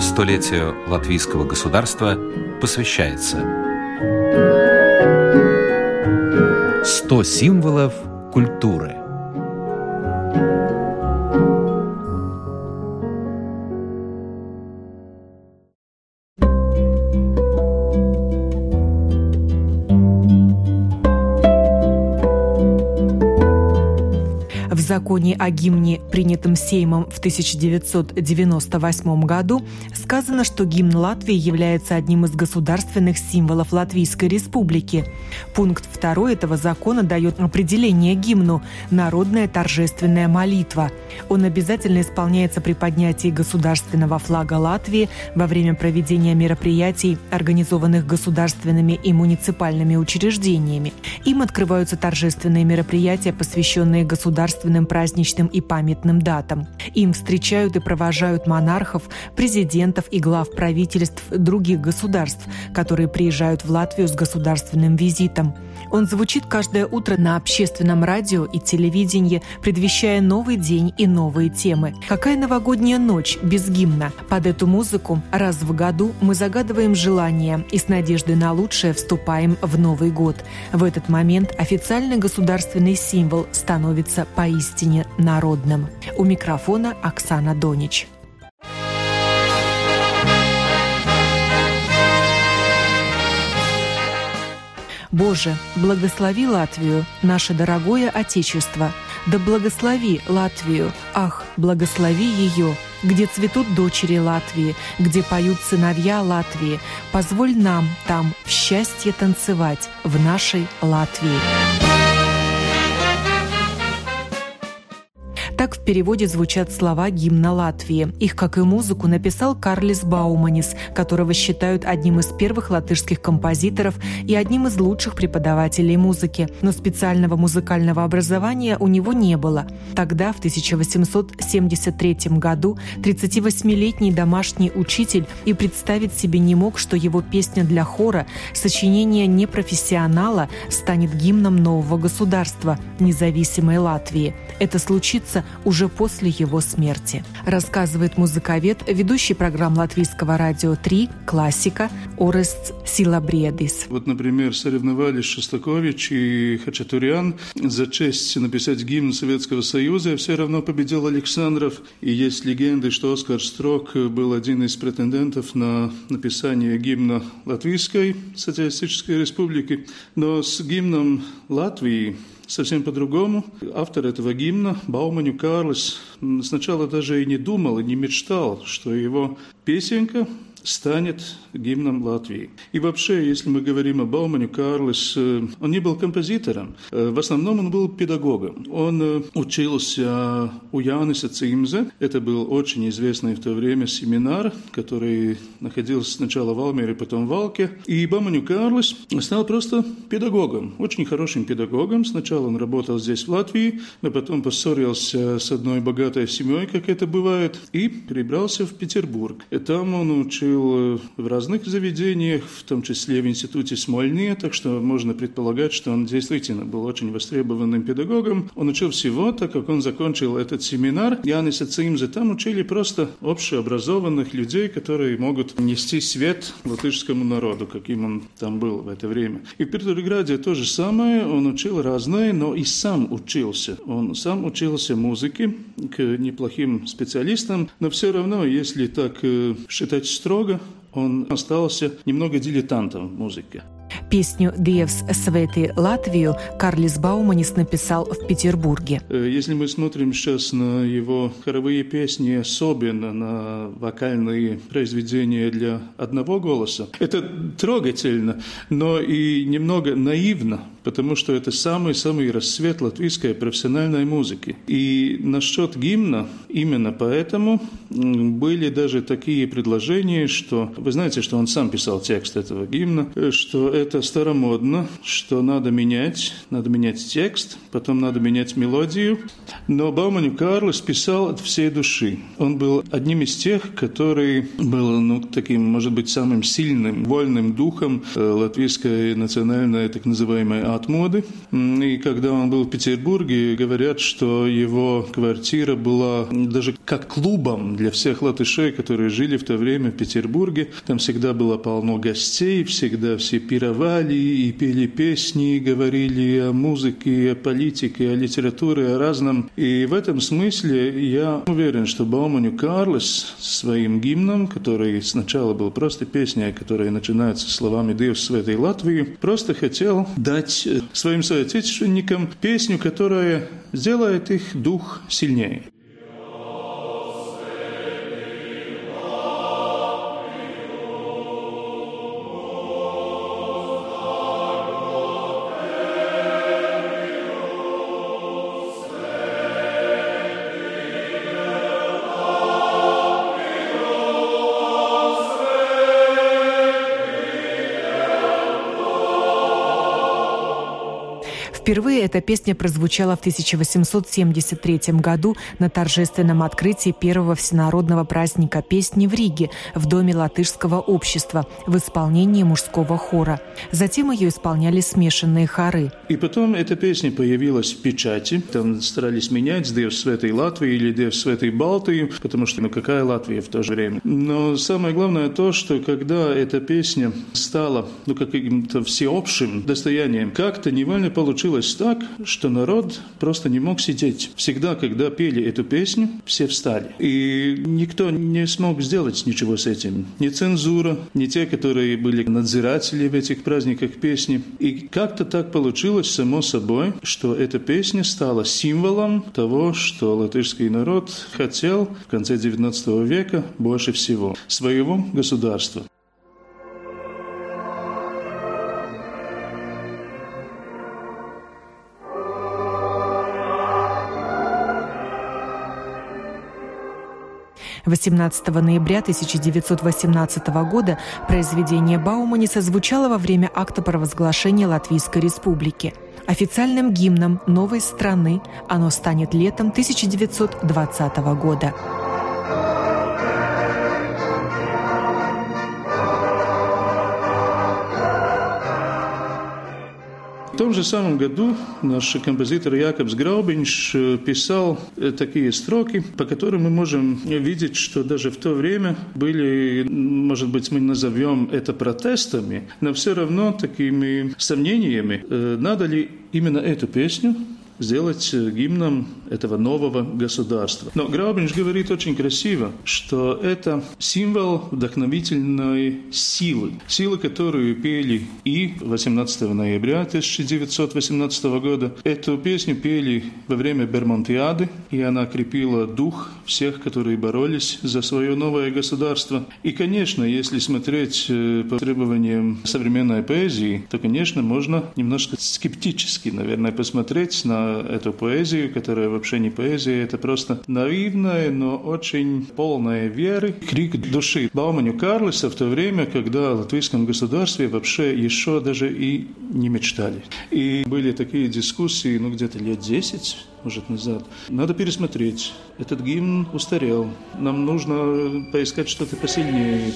Столетию латвийского государства посвящается 100 символов культуры – законе о гимне, принятом Сеймом в 1998 году, сказано, что гимн Латвии является одним из государственных символов Латвийской Республики. Пункт 2 этого закона дает определение гимну – народная торжественная молитва. Он обязательно исполняется при поднятии государственного флага Латвии во время проведения мероприятий, организованных государственными и муниципальными учреждениями. Им открываются торжественные мероприятия, посвященные государственным праздничным и памятным датам. Им встречают и провожают монархов, президентов и глав правительств других государств, которые приезжают в Латвию с государственным визитом. Он звучит каждое утро на общественном радио и телевидении, предвещая новый день и новые темы. Какая новогодняя ночь без гимна? Под эту музыку раз в году мы загадываем желания и с надеждой на лучшее вступаем в Новый год. В этот момент официальный государственный символ становится поистине народным. У микрофона Оксана Донич. Боже, благослови Латвию, наше дорогое Отечество. Да благослови Латвию, ах, благослови ее, где цветут дочери Латвии, где поют сыновья Латвии. Позволь нам там в счастье танцевать в нашей Латвии. Так в переводе звучат слова гимна Латвии. Их, как и музыку, написал Карлис Бауманис, которого считают одним из первых латышских композиторов и одним из лучших преподавателей музыки. Но специального музыкального образования у него не было. Тогда, в 1873 году, 38-летний домашний учитель и представить себе не мог, что его песня для хора, сочинение непрофессионала, станет гимном нового государства, независимой Латвии. Это случится уже после его смерти, рассказывает музыковед, ведущий программ Латвийского радио 3 «Классика» Орест Силабредис. Вот, например, соревновались Шостакович и Хачатурян за честь написать гимн Советского Союза, и все равно победил Александров. И есть легенды, что Оскар Строк был один из претендентов на написание гимна Латвийской Социалистической Республики. Но с гимном Латвии совсем по-другому. Автор этого гимна, Бауманю Карлес, сначала даже и не думал, и не мечтал, что его песенка станет гимном Латвии. И вообще, если мы говорим о Баумане Карлес, э, он не был композитором. Э, в основном он был педагогом. Он э, учился у Яниса Цимзе. Это был очень известный в то время семинар, который находился сначала в Алмере, потом в Валке. И Бауманю Карлес стал просто педагогом, очень хорошим педагогом. Сначала он работал здесь, в Латвии, но потом поссорился с одной богатой семьей, как это бывает, и перебрался в Петербург. И там он учил в разных заведениях, в том числе в институте Смольные, так что можно предполагать, что он действительно был очень востребованным педагогом. Он учил всего, так как он закончил этот семинар. Янис Цимзе там учили просто общеобразованных людей, которые могут нести свет латышскому народу, каким он там был в это время. И в Петрограде то же самое, он учил разное, но и сам учился. Он сам учился музыке к неплохим специалистам, но все равно, если так э, считать строго, он остался немного дилетантом в музыке. Песню «Диевс Свети Латвию» Карлис Бауманис написал в Петербурге. Э, если мы смотрим сейчас на его хоровые песни, особенно на вокальные произведения для одного голоса, это трогательно, но и немного наивно, потому что это самый-самый рассвет латвийской профессиональной музыки. И насчет гимна, именно поэтому были даже такие предложения, что, вы знаете, что он сам писал текст этого гимна, э, что это старомодно, что надо менять, надо менять текст, потом надо менять мелодию. Но Бауманю Карлос писал от всей души. Он был одним из тех, который был, ну, таким, может быть, самым сильным, вольным духом э, латвийской национальной, так называемой от моды. И когда он был в Петербурге, говорят, что его квартира была даже как клубом для всех латышей, которые жили в то время в Петербурге. Там всегда было полно гостей, всегда все пировали и пели песни, и говорили о музыке, о политике, о литературе, о разном. И в этом смысле я уверен, что Бауманю Карлес своим гимном, который сначала был просто песней, которая начинается словами «Диевs Святой Латвии», просто хотел дать своим соотечественникам песню, которая сделает их дух сильнее. Впервые эта песня прозвучала в 1873 году на торжественном открытии первого всенародного праздника песни в Риге в Доме латышского общества в исполнении мужского хора. Затем ее исполняли смешанные хоры. И потом эта песня появилась в печати. Там старались менять с «Дев Светой Латвии» или «Дев Светой Балтии», потому что ну какая Латвия в то же время. Но самое главное то, что когда эта песня стала ну каким-то всеобщим достоянием, как-то невольно получилось получилось так, что народ просто не мог сидеть. Всегда, когда пели эту песню, все встали. И никто не смог сделать ничего с этим. Ни цензура, ни те, которые были надзиратели в этих праздниках песни. И как-то так получилось, само собой, что эта песня стала символом того, что латышский народ хотел в конце XIX века больше всего. Своего государства. – 18 ноября 1918 года произведение Бауманиса звучало во время акта провозглашения Латвийской Республики. Официальным гимном новой страны оно станет летом 1920 года. Том же самом году наш композитор Якобс Граубинш э, писал э, такие строки, по которым мы можем видеть, что даже в то время были, может быть, мы назовем это протестами, но все равно такими сомнениями, э, надо ли именно эту песню сделать э, гимном этого нового государства. Но Граубинш говорит очень красиво, что это символ вдохновительной силы. Силы, которую пели и 18 ноября 1918 года. Эту песню пели во время Бермонтиады, и она крепила дух всех, которые боролись за свое новое государство. И, конечно, если смотреть э, по требованиям современной поэзии, то, конечно, можно немножко скептически, наверное, посмотреть на эту поэзию, которая вообще не поэзия, это просто наивная, но очень полная веры, крик души. Бауманю Карлиса в то время, когда в латвийском государстве вообще еще даже и не мечтали. И были такие дискуссии, ну, где-то лет 10, может, назад. Надо пересмотреть. Этот гимн устарел. Нам нужно поискать что-то посильнее.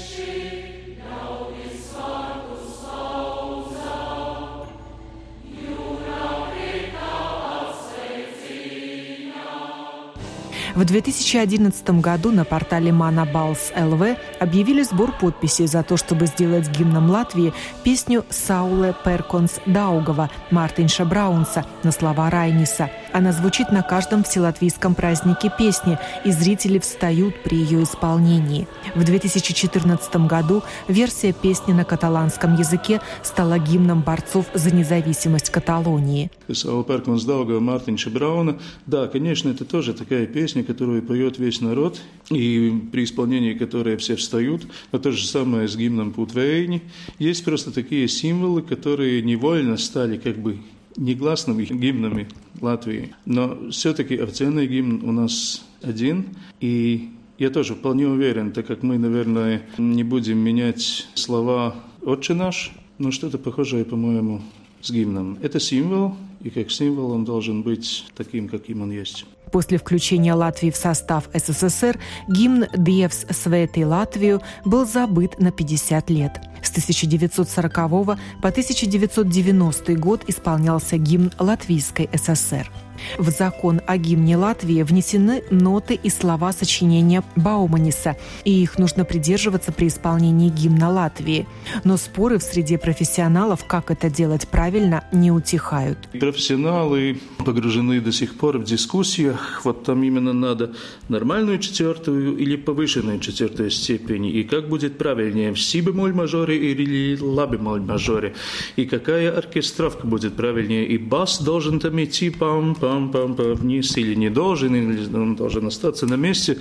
В 2011 году на портале Манабалс ЛВ объявили сбор подписей за то, чтобы сделать гимном Латвии песню Сауле Перконс Даугова Мартинша Браунса на слова Райниса. Она звучит на каждом вселатвийском празднике песни, и зрители встают при ее исполнении. В 2014 году версия песни на каталанском языке стала гимном борцов за независимость Каталонии. Сауле Перконс Даугова Мартинша Брауна. Да, конечно, это тоже такая песня, которую поет весь народ, и при исполнении которой все встают, но то же самое с гимном Путвейни. Есть просто такие символы, которые невольно стали как бы негласными гимнами Латвии. Но все-таки официальный гимн у нас один, и я тоже вполне уверен, так как мы, наверное, не будем менять слова «Отче наш», но что-то похожее, по-моему, с гимном. Это символ, и как символ он должен быть таким, каким он есть. После включения Латвии в состав СССР гимн «Диевс Свети Латвию» был забыт на 50 лет. С 1940 по 1990 год исполнялся гимн Латвийской ССР. В закон о гимне Латвии внесены ноты и слова сочинения Бауманиса, и их нужно придерживаться при исполнении гимна Латвии. Но споры в среде профессионалов, как это делать правильно, не утихают. Профессионалы погружены до сих пор в дискуссиях, вот там именно надо нормальную четвертую или повышенную четвертую степень, и как будет правильнее, в си бемоль мажоре или ла бемоль мажоре, и какая оркестровка будет правильнее, и бас должен там идти пам-пам, пам-пам-пам вниз или не должен, или он должен остаться на месте.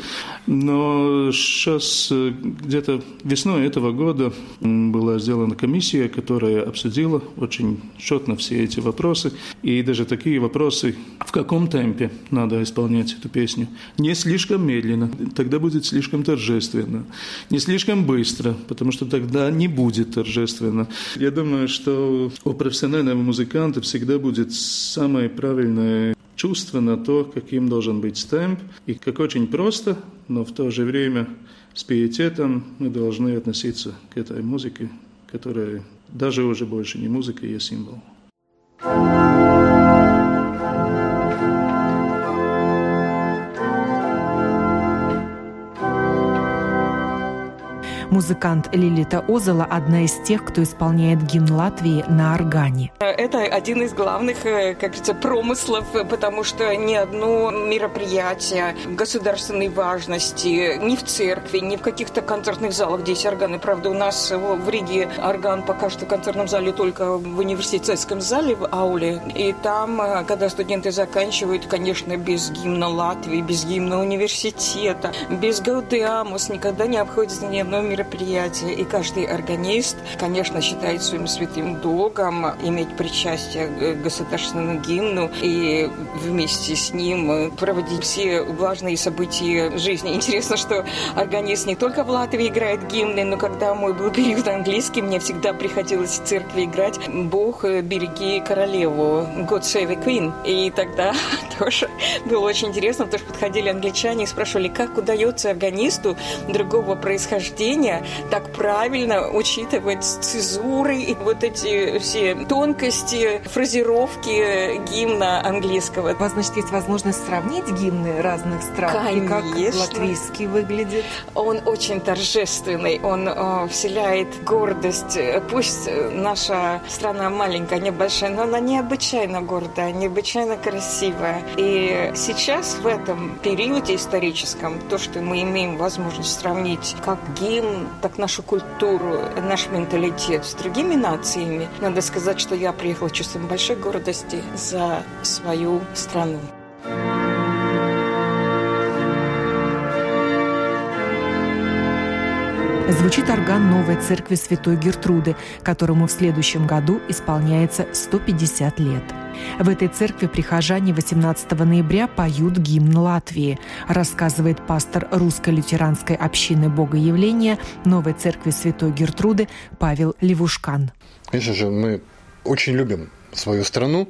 Но сейчас э, где-то весной этого года была сделана комиссия, которая обсудила очень четно все эти вопросы. И даже такие вопросы, в каком темпе надо исполнять эту песню. Не слишком медленно, тогда будет слишком торжественно. Не слишком быстро, потому что тогда не будет торжественно. Я думаю, что у профессионального музыканта всегда будет самое правильное чувство на то, каким должен быть стемп, и как очень просто, но в то же время с пиететом мы должны относиться к этой музыке, которая даже уже больше не музыка, а символ. Музыкант Лилита Озела – одна из тех, кто исполняет гимн Латвии на органе. Это один из главных, э, как говорится, промыслов, потому что ни одно мероприятие государственной важности ни в церкви, ни в каких-то концертных залах, где есть органы. Правда, у нас в Риге орган пока что в концертном зале только в университетском зале, в ауле. И там, э, когда студенты заканчивают, конечно, без гимна Латвии, без гимна университета, без Гаудеамус никогда не обходится ни одно мероприятие мероприятие, и каждый органист, конечно, считает своим святым долгом иметь причастие к государственному гимну и вместе с ним проводить все важные события жизни. Интересно, что органист не только в Латвии играет гимны, но когда мой был период английский, мне всегда приходилось в церкви играть «Бог, береги королеву», «God save a queen». И тогда тоже было очень интересно, потому что подходили англичане и спрашивали, как удается органисту другого происхождения чтения так правильно учитывать цезуры и вот эти все тонкости фразировки гимна английского. У вас, значит, есть возможность сравнить гимны разных стран? Конечно. И как латвийский выглядит? Он очень торжественный, он э, вселяет гордость. Пусть наша страна маленькая, небольшая, но она необычайно гордая, необычайно красивая. И сейчас в этом периоде историческом то, что мы имеем возможность сравнить как гимн так нашу культуру, наш менталитет с другими нациями. Надо сказать, что я приехала чувством большой гордости за свою страну. Звучит орган новой церкви Святой Гертруды, которому в следующем году исполняется 150 лет. В этой церкви прихожане 18 ноября поют гимн Латвии, рассказывает пастор русской лютеранской общины Богоявления новой церкви Святой Гертруды Павел Левушкан. Конечно же, мы очень любим свою страну,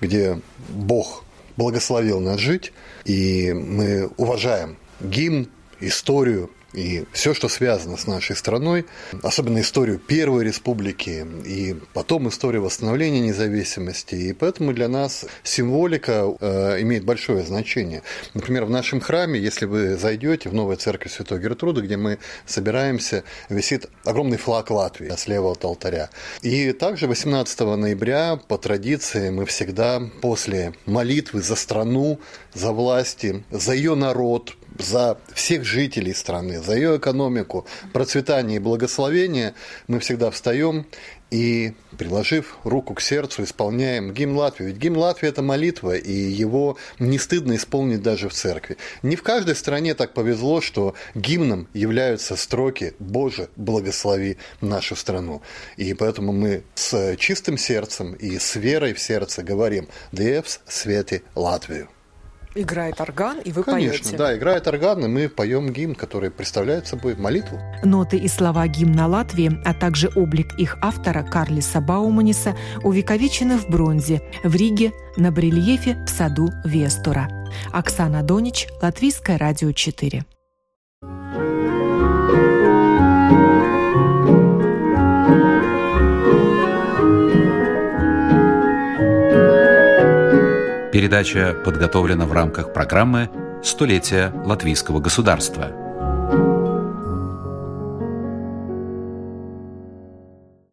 где Бог благословил нас жить, и мы уважаем гимн, историю, и все, что связано с нашей страной, особенно историю Первой Республики и потом историю восстановления независимости. И поэтому для нас символика э, имеет большое значение. Например, в нашем храме, если вы зайдете в новую церковь Святой Гертруды, где мы собираемся, висит огромный флаг Латвии слева от алтаря. И также 18 ноября по традиции мы всегда после молитвы за страну, за власти, за ее народ, за всех жителей страны, за ее экономику, процветание и благословение, мы всегда встаем и, приложив руку к сердцу, исполняем гимн Латвии. Ведь гимн Латвии – это молитва, и его не стыдно исполнить даже в церкви. Не в каждой стране так повезло, что гимном являются строки «Боже, благослови нашу страну». И поэтому мы с чистым сердцем и с верой в сердце говорим «Диевс свети Латвию». Играет орган, и вы Конечно, поете. да, играет орган, и мы поем гимн, который представляет собой молитву. Ноты и слова гимна Латвии, а также облик их автора Карлиса Бауманиса увековечены в бронзе в Риге на барельефе в саду Вестура. Оксана Донич, Латвийское радио 4. Передача подготовлена в рамках программы «Столетие латвийского государства».